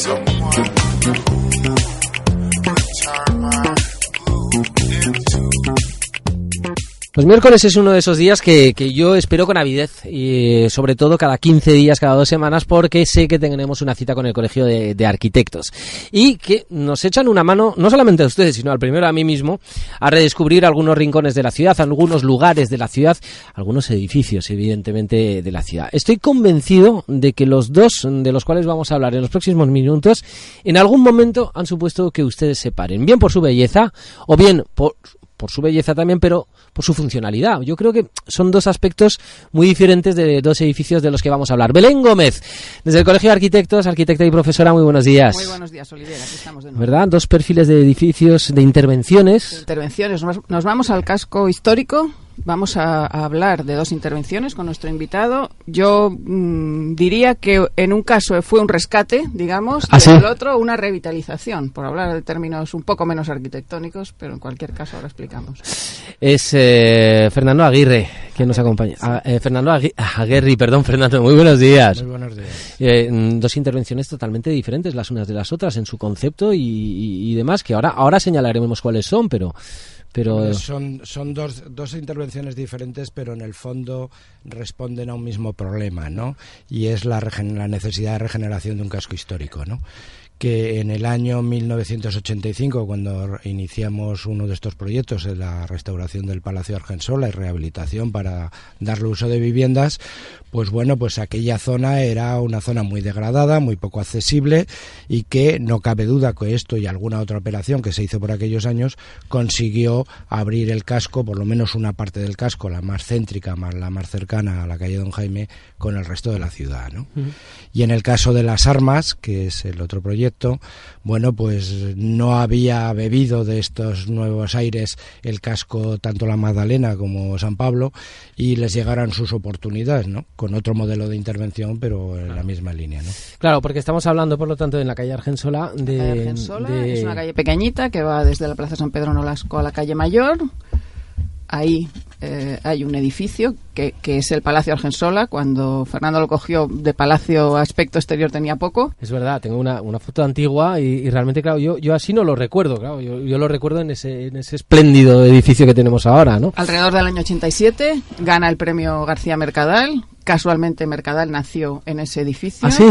someone. Los miércoles es uno de esos días que, yo espero con avidez y sobre todo cada 15 días, cada dos semanas, porque sé que tendremos una cita con el Colegio de, Arquitectos y que nos echan una mano, no solamente a ustedes, sino al primero a mí mismo, a redescubrir algunos rincones de la ciudad, algunos lugares de la ciudad, algunos edificios, evidentemente, de la ciudad. Estoy convencido de que los dos de los cuales vamos a hablar en los próximos minutos, en algún momento han supuesto que ustedes se paren, bien por su belleza o bien por por su belleza también, pero por su funcionalidad. Yo creo que son dos aspectos muy diferentes de dos edificios de los que vamos a hablar. Belén Gómez, desde el Colegio de Arquitectos, arquitecta y profesora, muy buenos días. Muy buenos días, Olivera, aquí estamos de nuevo. ¿Verdad? Dos perfiles de edificios, de intervenciones. intervenciones. Nos vamos al casco histórico Vamos a, hablar de dos intervenciones con nuestro invitado. Yo mm, diría que en un caso fue un rescate, digamos, ¿Ah, y en el otro una revitalización, por hablar de términos un poco menos arquitectónicos, pero en cualquier caso ahora explicamos. Es eh, Fernando Aguirre quien nos acompaña. Ah, eh, Fernando Aguirre, perdón, Fernando, muy buenos días. Muy buenos días. Eh, mm, dos intervenciones totalmente diferentes las unas de las otras en su concepto y, y demás, que ahora, ahora señalaremos cuáles son, pero pero son, son dos, dos intervenciones diferentes, pero en el fondo responden a un mismo problema, ¿no? Y es la, la necesidad de regeneración de un casco histórico, ¿no? que en el año 1985, cuando iniciamos uno de estos proyectos, de la restauración del Palacio Argensola y rehabilitación para darle uso de viviendas, pues bueno, pues aquella zona era una zona muy degradada, muy poco accesible y que no cabe duda que esto y alguna otra operación que se hizo por aquellos años consiguió abrir el casco, por lo menos una parte del casco, la más céntrica, más la más cercana a la calle Don Jaime, con el resto de la ciudad, ¿no? Y en el caso de las armas, que es el otro proyecto bueno, pues no había bebido de estos nuevos aires el casco tanto la Magdalena como San Pablo y les llegaran sus oportunidades, ¿no? Con otro modelo de intervención, pero en la misma línea, ¿no? Claro, porque estamos hablando, por lo tanto, en la calle Argensola de... Argensola es una calle pequeñita que va desde la Plaza San Pedro Nolasco a la calle Mayor ahí eh, hay un edificio que, que, es el Palacio Argensola. Cuando Fernando lo cogió de palacio aspecto exterior tenía poco. Es verdad, tengo una, una foto antigua y, realmente, claro, yo, yo así no lo recuerdo, claro, yo, yo, lo recuerdo en ese, en ese espléndido edificio que tenemos ahora, ¿no? Alrededor del año 87 gana el premio García Mercadal. Casualmente Mercadal nació en ese edificio. ¿Ah, sí?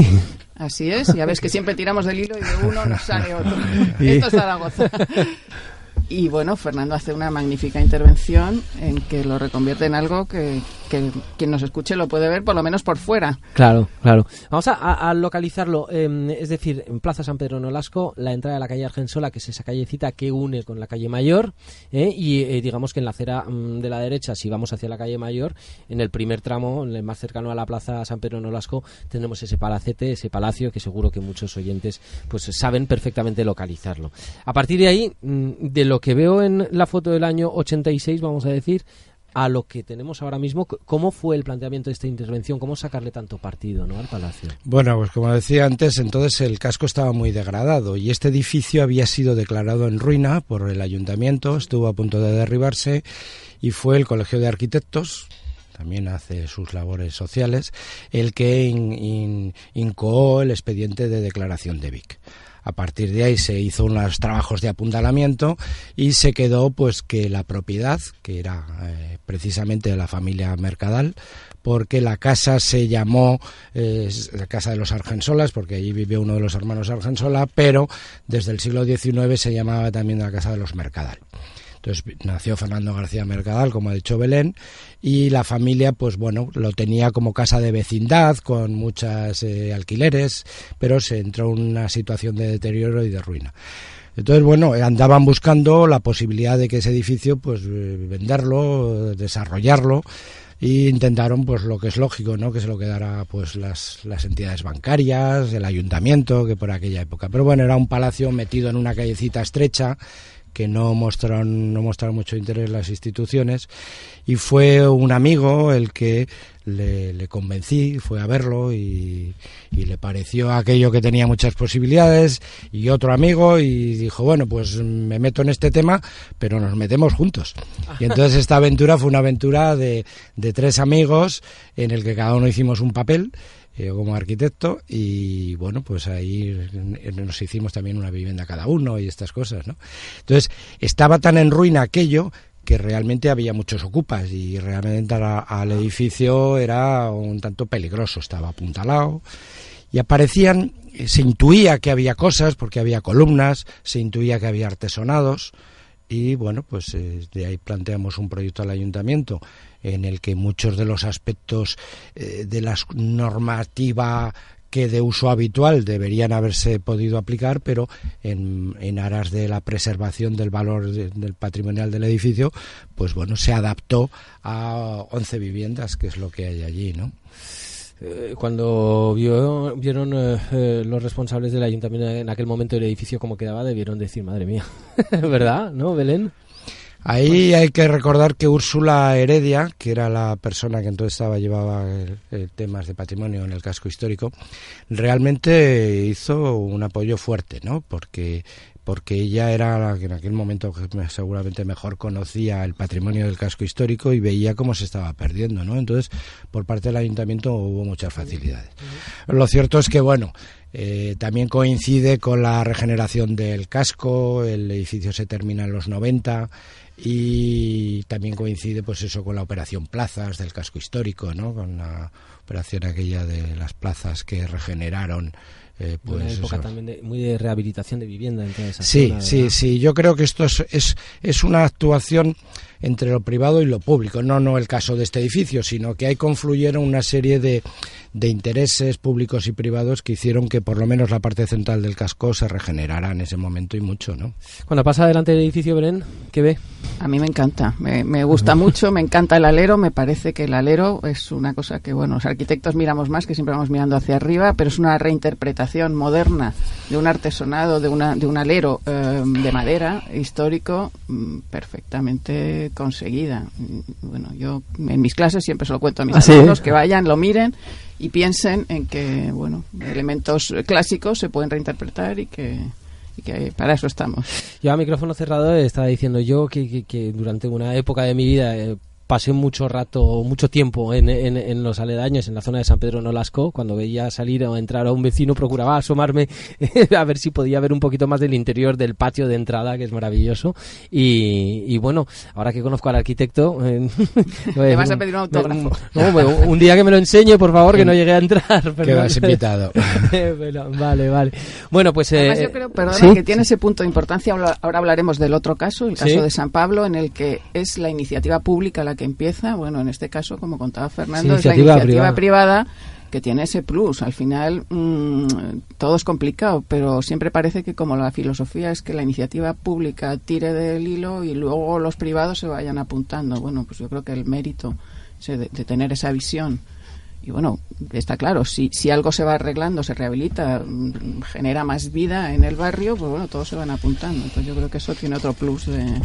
Así es, ya ves que siempre tiramos del hilo y de uno nos sale otro. Esto es Zaragoza. Y bueno, Fernando hace una magnífica intervención en que lo reconvierte en algo que, quien nos escuche lo puede ver por lo menos por fuera. Claro, claro. Vamos a, localizarlo. Em, es decir, en Plaza San Pedro Nolasco, la entrada de la calle Argensola, que es esa callecita que une con la calle Mayor. ¿eh? y eh, digamos que en la acera mm, de la derecha, si vamos hacia la calle Mayor, en el primer tramo, el más cercano a la Plaza San Pedro Nolasco, tendremos ese palacete, ese palacio, que seguro que muchos oyentes pues saben perfectamente localizarlo. A partir de ahí, mm, de lo que veo en la foto del año 86, vamos a decir, a lo que tenemos ahora mismo, ¿cómo fue el planteamiento de esta intervención? ¿Cómo sacarle tanto partido ¿no? al palacio? Bueno, pues como decía antes, entonces el casco estaba muy degradado y este edificio había sido declarado en ruina por el ayuntamiento, estuvo a punto de derribarse y fue el Colegio de Arquitectos, también hace sus labores sociales, el que incoó el expediente de declaración de Vic. A partir de ahí se hizo unos trabajos de apuntalamiento y se quedó pues que la propiedad, que era eh, precisamente de la familia Mercadal, porque la casa se llamó eh, la Casa de los Argensolas, porque allí vivió uno de los hermanos Argensola, pero desde el siglo XIX se llamaba también la Casa de los Mercadal. Entonces nació Fernando García Mercadal, como ha dicho Belén, y la familia, pues bueno, lo tenía como casa de vecindad, con muchas eh, alquileres, pero se entró en una situación de deterioro y de ruina. Entonces, bueno, andaban buscando la posibilidad de que ese edificio, pues, eh, venderlo, desarrollarlo, e intentaron, pues, lo que es lógico, ¿no? Que se lo quedara, pues, las, las entidades bancarias, el ayuntamiento, que por aquella época. Pero bueno, era un palacio metido en una callecita estrecha, que no mostraron, no mostraron mucho interés las instituciones y fue un amigo el que le, convencí, fue a verlo y, le pareció aquello que tenía muchas posibilidades y otro amigo y dijo, bueno, pues me meto en este tema, pero nos metemos juntos. Y entonces esta aventura fue una aventura de, de tres amigos en el que cada uno hicimos un papel yo como arquitecto y bueno pues ahí nos hicimos también una vivienda cada uno y estas cosas no entonces estaba tan en ruina aquello que realmente había muchos ocupas y realmente al edificio era un tanto peligroso estaba apuntalado y aparecían se intuía que había cosas porque había columnas se intuía que había artesonados y bueno pues eh, de ahí planteamos un proyecto al ayuntamiento en el que muchos de los aspectos eh, de la normativa que de uso habitual deberían haberse podido aplicar, pero en, en aras de la preservación del valor del patrimonial del edificio, pues bueno, se adaptó a 11 viviendas, que es lo que hay allí, ¿no? Eh, cuando vio, vieron eh, los responsables del ayuntamiento en aquel momento el edificio como quedaba, debieron decir, madre mía, ¿verdad? ¿No, Belén? Ahí hay que recordar que Úrsula Heredia, que era la persona que entonces estaba llevaba temas de patrimonio en el casco histórico, realmente hizo un apoyo fuerte, ¿no? Porque porque ella era la que en aquel momento seguramente mejor conocía el patrimonio del casco histórico y veía cómo se estaba perdiendo, ¿no? Entonces, por parte del ayuntamiento hubo muchas facilidades. Lo cierto es que, bueno, eh, también coincide con la regeneración del casco, el edificio se termina en los 90 y también coincide pues eso con la operación plazas del casco histórico no con la operación aquella de las plazas que regeneraron eh, pues una época también de, muy de rehabilitación de vivienda en toda esa sí sí sí yo creo que esto es, es, es una actuación entre lo privado y lo público. No, no el caso de este edificio, sino que ahí confluyeron una serie de, de intereses públicos y privados que hicieron que por lo menos la parte central del casco se regenerara en ese momento y mucho, ¿no? Cuando pasa delante del edificio, Belén, ¿qué ve? A mí me encanta, me, me gusta mucho, me encanta el alero, me parece que el alero es una cosa que, bueno, los arquitectos miramos más, que siempre vamos mirando hacia arriba, pero es una reinterpretación moderna de un artesonado, de, una, de un alero eh, de madera histórico mm, perfectamente conseguida. Bueno, yo en mis clases siempre se lo cuento a mis ¿Ah, alumnos que vayan, lo miren y piensen en que, bueno, elementos clásicos se pueden reinterpretar y que que para eso estamos. Yo a micrófono cerrado estaba diciendo yo que, que, durante una época de mi vida eh, pasé mucho rato, mucho tiempo en, en, los aledaños, en la zona de San Pedro Nolasco, cuando veía salir o entrar a un vecino, procuraba asomarme a ver si podía ver un poquito más del interior del patio de entrada, que es maravilloso. Y, bueno, ahora que conozco al arquitecto... ¿Me vas a pedir un autógrafo? un día que me lo enseñe, por favor, que no llegue a entrar. Quedas invitado. vale, vale. Bueno, pues... Además, yo eh, creo, perdona, que tiene ese punto de importancia. Ahora hablaremos del otro caso, el caso de San Pablo, en el que es la iniciativa pública la que empieza, bueno, en este caso, como contaba Fernando, es la iniciativa privada. que tiene ese plus. Al final mm, todo es complicado, pero siempre parece que como la filosofía es que la iniciativa pública tire del hilo y luego los privados se vayan apuntando. Bueno, pues yo creo que el mérito de, tener esa visión y bueno, está claro, si, si algo se va arreglando, se rehabilita, mm, genera más vida en el barrio, pues bueno, todos se van apuntando. Entonces yo creo que eso tiene otro plus de,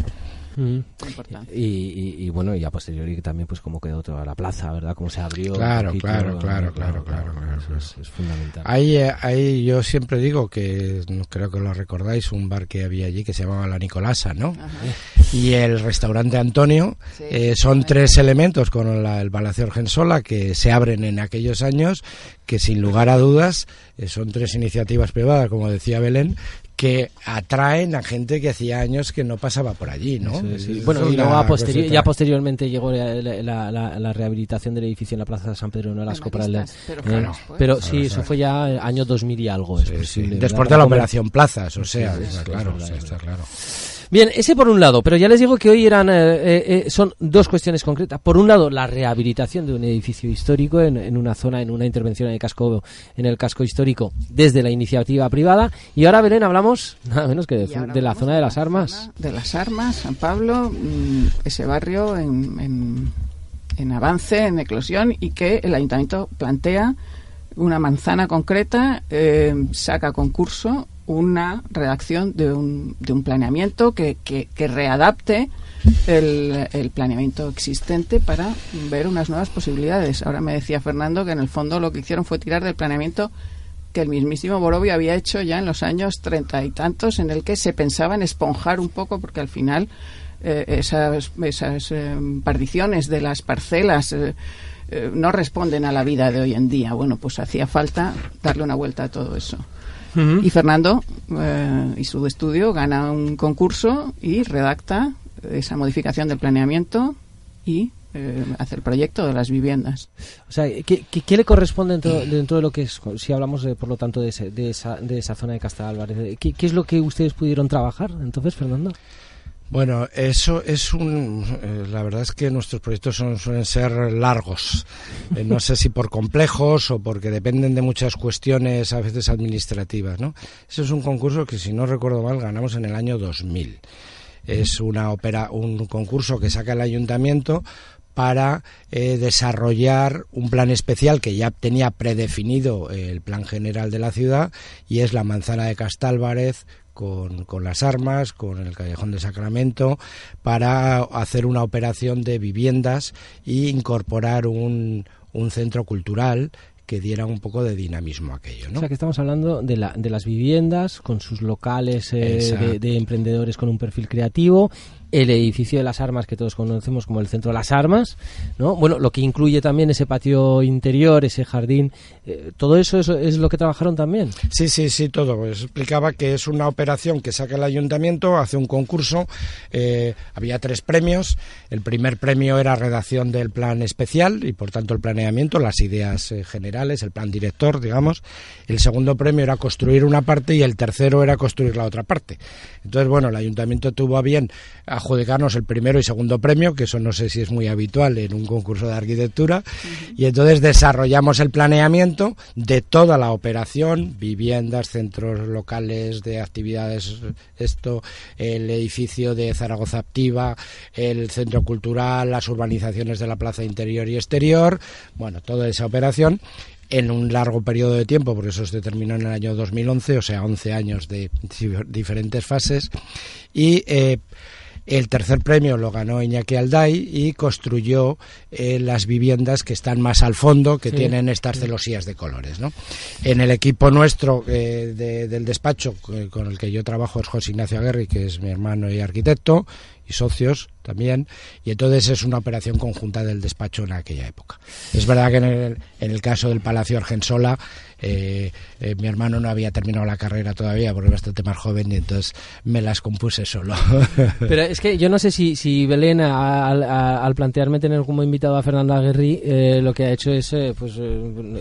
y, y, bueno, y a posteriori también, pues como quedó toda la plaza, ¿verdad? Cómo se abrió. Claro, claro, claro, claro, claro, es, fundamental. Ahí, eh, ahí yo siempre digo que, creo que lo recordáis, un bar que había allí que se llamaba La Nicolasa, ¿no? Y el restaurante Antonio, eh, son tres elementos con el Palacio Argensola que se abren en aquellos años, que sin lugar a dudas eh, son tres iniciativas privadas, como decía Belén, que atraen a gente que hacía años que no pasaba por allí, ¿no? Bueno, y luego ya posteriormente llegó la, rehabilitación del edificio en la Plaza de San Pedro de Nolasco para el... Pero, sí, eso fue ya año 2000 y algo, es posible. Después de la operación Plazas, o sea, claro, está claro. Bien, ese por un lado, pero ya les digo que hoy eran eh, eh, eh, son dos cuestiones concretas. Por un lado, la rehabilitación de un edificio histórico en, una zona, en una intervención en el casco, en el casco histórico desde la iniciativa privada. Y ahora, Belén, hablamos nada menos que de, la zona de las armas. De las armas, San Pablo, mm, ese barrio en, en avance, en eclosión, y que el ayuntamiento plantea una manzana concreta, saca concurso una redacción de un, de un planeamiento que, que, readapte el, el, planeamiento existente para ver unas nuevas posibilidades. Ahora me decía Fernando que en el fondo lo que hicieron fue tirar del planeamiento que el mismísimo Borovio había hecho ya en los años treinta y tantos, en el que se pensaba en esponjar un poco, porque al final eh, esas, esas eh, particiones de las parcelas eh, eh, no responden a la vida de hoy en día. Bueno, pues hacía falta darle una vuelta a todo eso. Y Fernando eh, y su estudio gana un concurso y redacta esa modificación del planeamiento y eh, hace el proyecto de las viviendas. O sea, ¿qué, qué, le corresponde dentro, de lo que es, si hablamos por lo tanto de, de, esa, de esa zona de Castel Álvarez, ¿qué, ¿qué, es lo que ustedes pudieron trabajar entonces, Fernando? Bueno, eso es un. Eh, la verdad es que nuestros proyectos suelen ser largos. Eh, no sé si por complejos o porque dependen de muchas cuestiones, a veces administrativas, ¿no? Eso es un concurso que, si no recuerdo mal, ganamos en el año 2000. Es una opera, un concurso que saca el ayuntamiento para eh, desarrollar un plan especial que ya tenía predefinido el plan general de la ciudad y es la manzana de Castálvarez con, con, las armas, con el Callejón de Sacramento, para hacer una operación de viviendas e incorporar un, un centro cultural que diera un poco de dinamismo a aquello. ¿no? O sea, que estamos hablando de, la, de las viviendas con sus locales eh, de, emprendedores con un perfil creativo el edificio de las armas que todos conocemos como el centro de las armas, ¿no? Bueno, lo que incluye también ese patio interior, ese jardín, eh, todo eso es, lo que trabajaron también. Sí, sí, sí, todo. Pues explicaba que es una operación que saca el ayuntamiento, hace un concurso, eh, había tres premios. El primer premio era redacción del plan especial y por tanto el planeamiento, las ideas eh, generales, el plan director, digamos. El segundo premio era construir una parte y el tercero era construir la otra parte. Entonces, bueno, el ayuntamiento tuvo a bien adjudicarnos el primero y segundo premio, que eso no sé si es muy habitual en un concurso de arquitectura, y entonces desarrollamos el planeamiento de toda la operación, viviendas, centros locales de actividades, esto, el edificio de Zaragoza Activa, el centro cultural, las urbanizaciones de la plaza interior y exterior, bueno, toda esa operación en un largo periodo de tiempo, por eso se terminó en el año 2011, o sea, 11 años de diferentes fases, y eh, el tercer premio lo ganó Iñaki Alday y construyó eh, las viviendas que están más al fondo, que tienen estas celosías de colores. ¿no? En el equipo nuestro eh, del despacho con el que yo trabajo es José Ignacio Aguerri, que es mi hermano y arquitecto, y socios también, y entonces es una operación conjunta del despacho en aquella época. Es verdad que en el, en el caso del Palacio Argensola eh, eh, mi hermano no había terminado la carrera todavía porque es bastante más joven y entonces me las compuse solo. Pero es que yo no sé si, si Belén, al, plantearme tener como invitado a Fernanda Aguirre, eh, lo que ha hecho es, pues,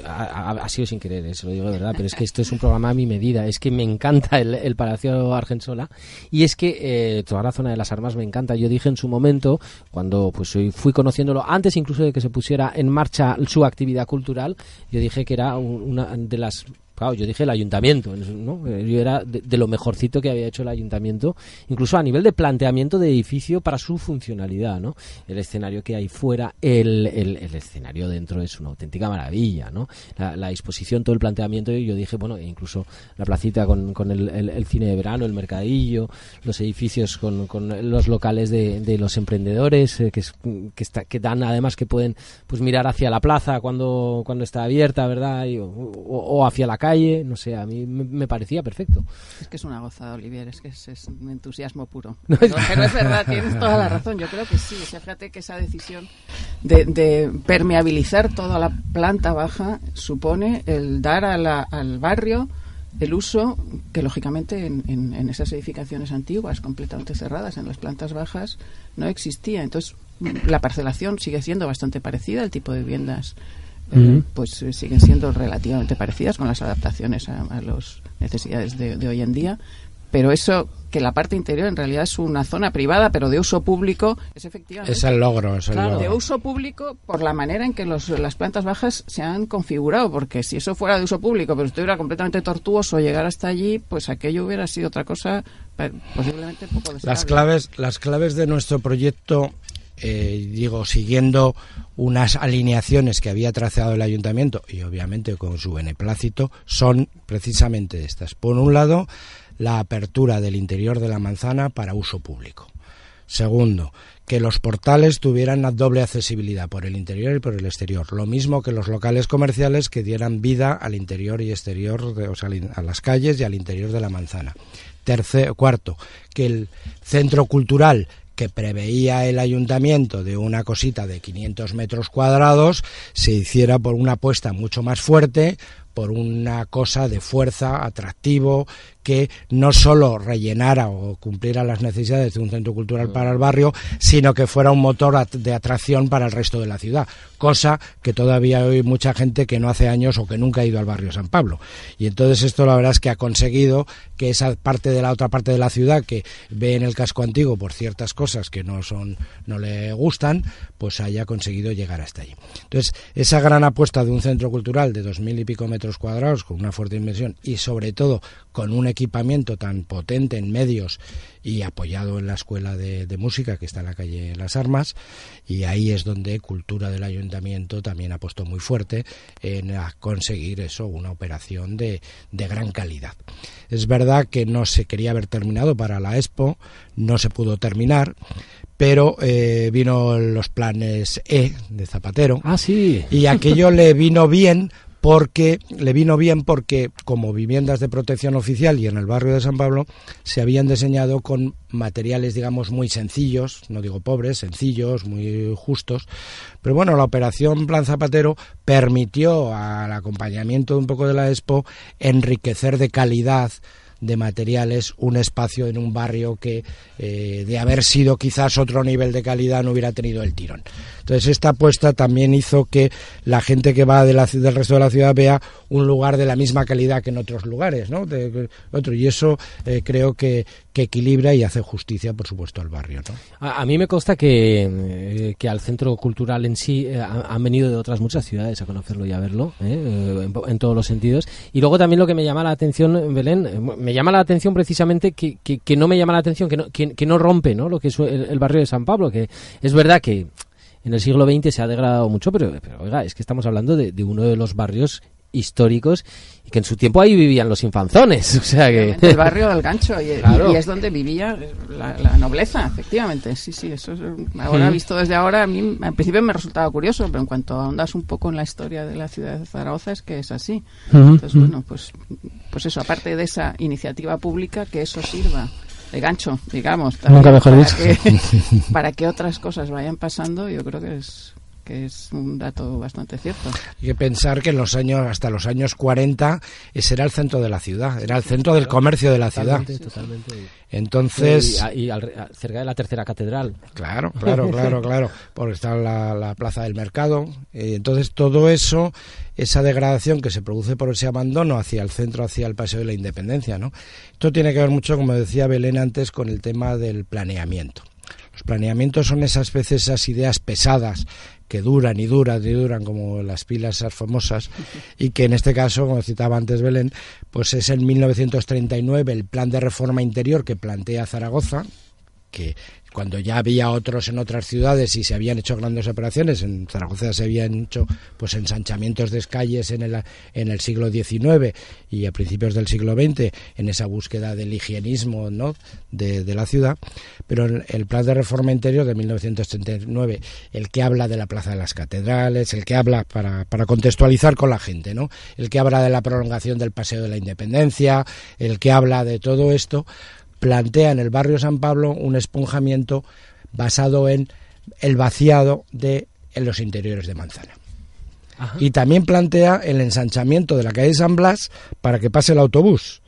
ha, sido sin querer, se lo digo de verdad, pero es que esto es un programa a mi medida. Es que me encanta el, Palacio Argensola y es que toda la zona de las armas me encanta. Yo dije en su momento, cuando pues fui conociéndolo, antes incluso de que se pusiera en marcha su actividad cultural, yo dije que era una de las Claro, yo dije el ayuntamiento, ¿no? Yo era de, lo mejorcito que había hecho el ayuntamiento, incluso a nivel de planteamiento de edificio para su funcionalidad, ¿no? El escenario que hay fuera, el, el, escenario dentro es una auténtica maravilla, ¿no? La, disposición, todo el planteamiento, yo dije, bueno, incluso la placita con, con el, cine de verano, el mercadillo, los edificios con, con los locales de, de los emprendedores, eh, que, que, está, que dan además que pueden pues mirar hacia la plaza cuando, cuando está abierta, ¿verdad? o, o hacia la calle, no sé, a mí me, parecía perfecto. Es que es una gozada, Olivier, es que es, un entusiasmo puro. pero, es verdad, tienes toda la razón, yo creo que sí. fíjate que esa decisión de, permeabilizar toda la planta baja supone el dar al barrio el uso que lógicamente en, en, esas edificaciones antiguas completamente cerradas en las plantas bajas no existía entonces la parcelación sigue siendo bastante parecida el tipo de viviendas eh, pues eh, siguen siendo relativamente parecidas con las adaptaciones a, las necesidades de, hoy en día. Pero eso, que la parte interior en realidad es una zona privada, pero de uso público, es efectivamente. Es el logro, es el claro, de uso público por la manera en que los, las plantas bajas se han configurado, porque si eso fuera de uso público, pero estuviera completamente tortuoso llegar hasta allí, pues aquello hubiera sido otra cosa posiblemente poco deseable. Las claves, las claves de nuestro proyecto eh, digo, siguiendo unas alineaciones que había trazado el ayuntamiento y obviamente con su beneplácito, son precisamente estas. Por un lado, la apertura del interior de la manzana para uso público. Segundo, que los portales tuvieran la doble accesibilidad por el interior y por el exterior. Lo mismo que los locales comerciales que dieran vida al interior y exterior, o sea, a las calles y al interior de la manzana. Tercer, cuarto, que el centro cultural que preveía el ayuntamiento de una cosita de 500 metros cuadrados se hiciera por una apuesta mucho más fuerte, por una cosa de fuerza, atractivo, que no solo rellenara o cumpliera las necesidades de un centro cultural para el barrio, sino que fuera un motor de atracción para el resto de la ciudad, cosa que todavía hay mucha gente que no hace años o que nunca ha ido al barrio San Pablo. Y entonces esto la verdad es que ha conseguido que esa parte de la otra parte de la ciudad que ve en el casco antiguo por ciertas cosas que no son no le gustan, pues haya conseguido llegar hasta allí. Entonces, esa gran apuesta de un centro cultural de dos mil y pico metros cuadrados con una fuerte inversión y sobre todo con un equipamiento tan potente en medios y apoyado en la escuela de, música que está en la calle Las Armas y ahí es donde Cultura del Ayuntamiento también ha puesto muy fuerte en conseguir eso, una operación de, de gran calidad. Es verdad que no se quería haber terminado para la Expo, no se pudo terminar, pero eh, vino los planes E de Zapatero. Ah, sí. Y aquello le vino bien porque le vino bien porque como viviendas de protección oficial y en el barrio de San Pablo se habían diseñado con materiales digamos muy sencillos, no digo pobres, sencillos, muy justos, pero bueno, la operación Plan Zapatero permitió al acompañamiento un poco de la Expo enriquecer de calidad de materiales un espacio en un barrio que eh, de haber sido quizás otro nivel de calidad no hubiera tenido el tirón. Entonces esta apuesta también hizo que la gente que va de la, del resto de la ciudad vea un lugar de la misma calidad que en otros lugares, ¿no? De, otro y eso eh, creo que, equilibra y hace justicia, por supuesto, al barrio, ¿no? A, mí me consta que, eh, que al centro cultural en sí eh, han venido de otras muchas ciudades a conocerlo y a verlo, en, todos los sentidos. Y luego también lo que me llama la atención, Belén, me llama la atención precisamente que, que, no me llama la atención, que no, que, no rompe, ¿no? Lo que es el barrio de San Pablo, que es verdad que en el siglo XX se ha degradado mucho, pero, pero oiga, es que estamos hablando de, uno de los barrios históricos y que en su tiempo ahí vivían los infanzones, o sea que el barrio del Gancho y, es donde vivía la, nobleza, efectivamente, sí, sí, eso es, ahora visto desde ahora a mí al principio me resultaba curioso, pero en cuanto ahondas un poco en la historia de la ciudad de Zaragoza es que es así, entonces bueno, pues pues eso, aparte de esa iniciativa pública que eso sirva de gancho, digamos. Nunca mejor para dicho. Que, para que otras cosas vayan pasando, yo creo que es que es un dato bastante cierto. Hay que pensar que en los años, hasta los años 40, ese era el centro de la ciudad, era el centro del comercio de la ciudad. Totalmente. Entonces. Y, cerca de la tercera catedral. Claro, claro, claro, claro. Porque está la, la plaza del mercado. Y entonces todo eso esa degradación que se produce por ese abandono hacia el centro, hacia el paseo de la independencia. ¿no? Esto tiene que ver mucho, como decía Belén antes, con el tema del planeamiento. Los planeamientos son esas veces esas ideas pesadas que duran y duran y duran como las pilas esas famosas y que en este caso, como citaba antes Belén, pues es en 1939 el plan de reforma interior que plantea Zaragoza, que cuando ya había otros en otras ciudades y se habían hecho grandes operaciones, en Zaragoza se habían hecho pues ensanchamientos de calles en el, en el siglo XIX y a principios del siglo XX en esa búsqueda del higienismo ¿no? de, la ciudad, pero el, plan de reforma interior de 1939, el que habla de la Plaza de las Catedrales, el que habla, para, para contextualizar con la gente, ¿no? el que habla de la prolongación del Paseo de la Independencia, el que habla de todo esto, plantea en el barrio San Pablo un esponjamiento basado en el vaciado de en los interiores de Manzana. Y también plantea el ensanchamiento de la calle San Blas para que pase el autobús.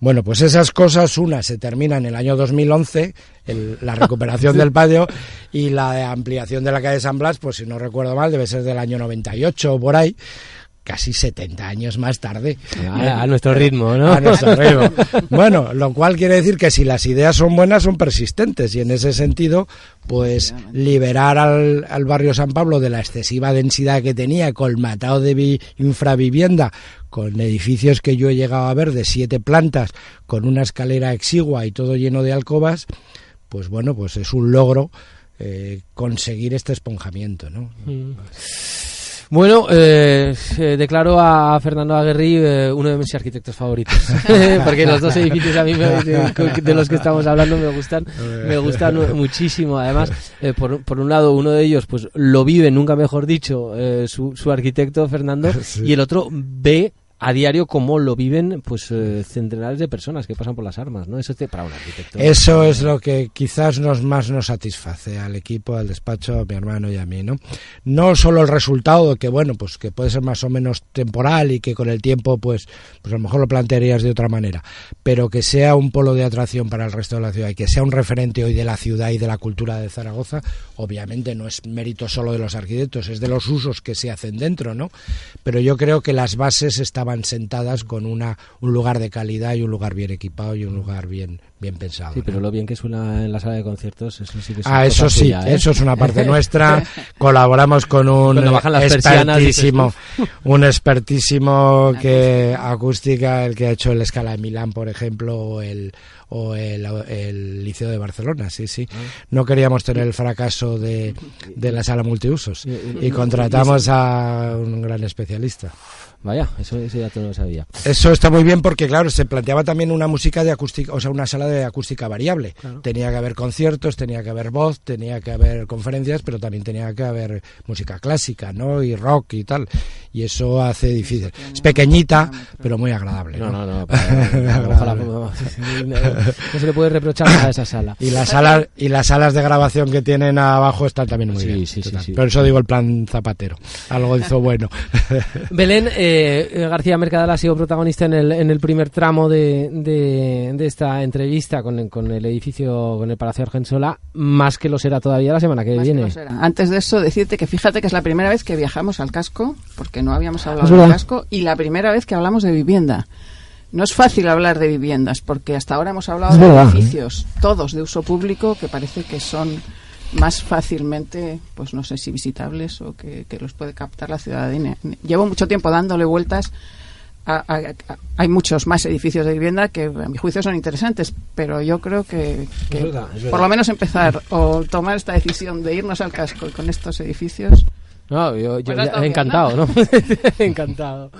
Bueno, pues esas cosas, una se termina en el año 2011, la recuperación del patio, y la ampliación de la calle San Blas, pues si no recuerdo mal, debe ser del año 98 o por ahí casi 70 años más tarde. A, nuestro ritmo, ¿no? A nuestro ritmo. Bueno, lo cual quiere decir que si las ideas son buenas, son persistentes y en ese sentido, pues liberar al, al barrio San Pablo de la excesiva densidad que tenía, colmatado de infravivienda, con edificios que yo he llegado a ver de siete plantas, con una escalera exigua y todo lleno de alcobas, pues bueno, pues es un logro eh, conseguir este esponjamiento, ¿no? Mm. Bueno, eh, eh, declaro a Fernando Aguerri eh, uno de mis arquitectos favoritos, porque los dos edificios a mí de, los que estamos hablando me gustan, me gustan muchísimo. Además, eh, por, por, un lado, uno de ellos, pues lo vive, nunca mejor dicho, su, su arquitecto Fernando, y el otro ve a diario cómo lo viven pues eh, centenares de personas que pasan por las armas, ¿no? Eso es para un arquitecto. Eso es lo que quizás nos más nos satisface al equipo, al despacho, a mi hermano y a mí, ¿no? No solo el resultado que bueno, pues que puede ser más o menos temporal y que con el tiempo pues pues a lo mejor lo plantearías de otra manera, pero que sea un polo de atracción para el resto de la ciudad y que sea un referente hoy de la ciudad y de la cultura de Zaragoza, obviamente no es mérito solo de los arquitectos, es de los usos que se hacen dentro, ¿no? Pero yo creo que las bases estaban sentadas con una, un lugar de calidad y un lugar bien equipado y un lugar bien, bien pensado. Sí, pero lo bien que suena en la sala de conciertos, eso sí que es Ah, eso sí, ¿eh? eso es una parte nuestra. Colaboramos con un expertísimo, un expertísimo que acústica, el que ha hecho el Escala de Milán, por ejemplo, o el o el, Liceo de Barcelona, sí, sí. Ah. No queríamos tener el fracaso de, de la sala multiusos y contratamos a un gran especialista. Vaya, eso dato no lo sabía. Eso está muy bien porque, claro, se planteaba también una música de acústica, o sea, una sala de acústica variable. Tenía que haber conciertos, tenía que haber voz, tenía que haber conferencias, pero también tenía que haber música clásica, ¿no? Y rock y tal. Y eso hace difícil. Es pequeñita, pero muy agradable. No, no, no. no, se le puede reprochar nada a esa sala. Y las salas, y las salas de grabación que tienen abajo están también muy bien. Sí, sí, sí. Por eso digo el plan Zapatero. Algo hizo bueno. Belén, eh, eh, García Mercadal ha sido protagonista en el, en el primer tramo de, de, esta entrevista con, con, el edificio, con el Palacio Argensola, más que lo será todavía la semana que viene. Antes de eso, decirte que fíjate que es la primera vez que viajamos al casco, porque no habíamos hablado del casco, y la primera vez que hablamos de vivienda. No es fácil hablar de viviendas, porque hasta ahora hemos hablado de edificios, todos de uso público, que parece que son más fácilmente, pues no sé si visitables o que, los puede captar la ciudadanía. Llevo mucho tiempo dándole vueltas. hay muchos más edificios de vivienda que a mi juicio son interesantes, pero yo creo que, por lo menos empezar o tomar esta decisión de irnos al casco con estos edificios. No, yo, yo encantado, ¿no? encantado.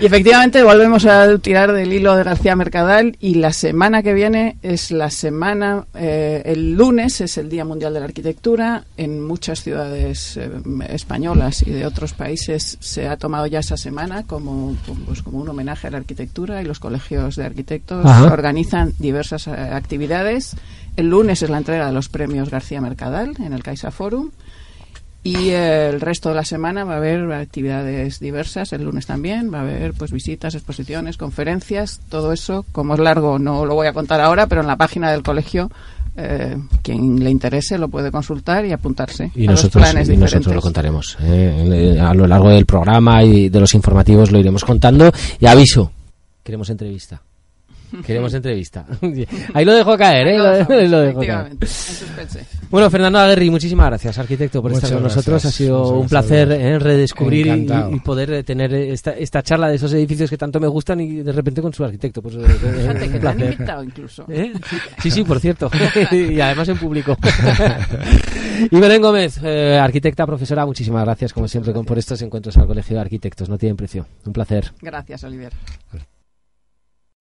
Y efectivamente volvemos a tirar del hilo de García Mercadal y la semana que viene es la semana, eh, el lunes es el Día Mundial de la Arquitectura. En muchas ciudades eh, españolas y de otros países se ha tomado ya esa semana como, pues, como un homenaje a la arquitectura y los colegios de arquitectos organizan diversas eh, actividades. El lunes es la entrega de los premios García Mercadal en el Caixa Forum. Y el resto de la semana va a haber actividades diversas, el lunes también, va a haber pues visitas, exposiciones, conferencias, todo eso, como es largo no lo voy a contar ahora, pero en la página del colegio eh, quien le interese lo puede consultar y apuntarse y nosotros, los planes y nosotros lo contaremos eh, a lo largo del programa y de los informativos lo iremos contando. Y aviso queremos entrevista Queremos entrevista. Ahí lo dejo caer, ¿eh? Lo, dejo caer. Bueno, Fernando Aguirre, muchísimas gracias, arquitecto, por estar con nosotros. Ha sido un placer ¿eh? redescubrir y, poder tener esta, esta charla de esos edificios que tanto me gustan y de repente con su arquitecto. Pues, Fíjate, que te han invitado incluso. ¿Eh? Sí, sí, por cierto. y además en público. y Belén Gómez, eh, arquitecta, profesora, muchísimas gracias, como siempre, por estos encuentros al Colegio de Arquitectos. No tienen precio. Un placer. Gracias, Olivier.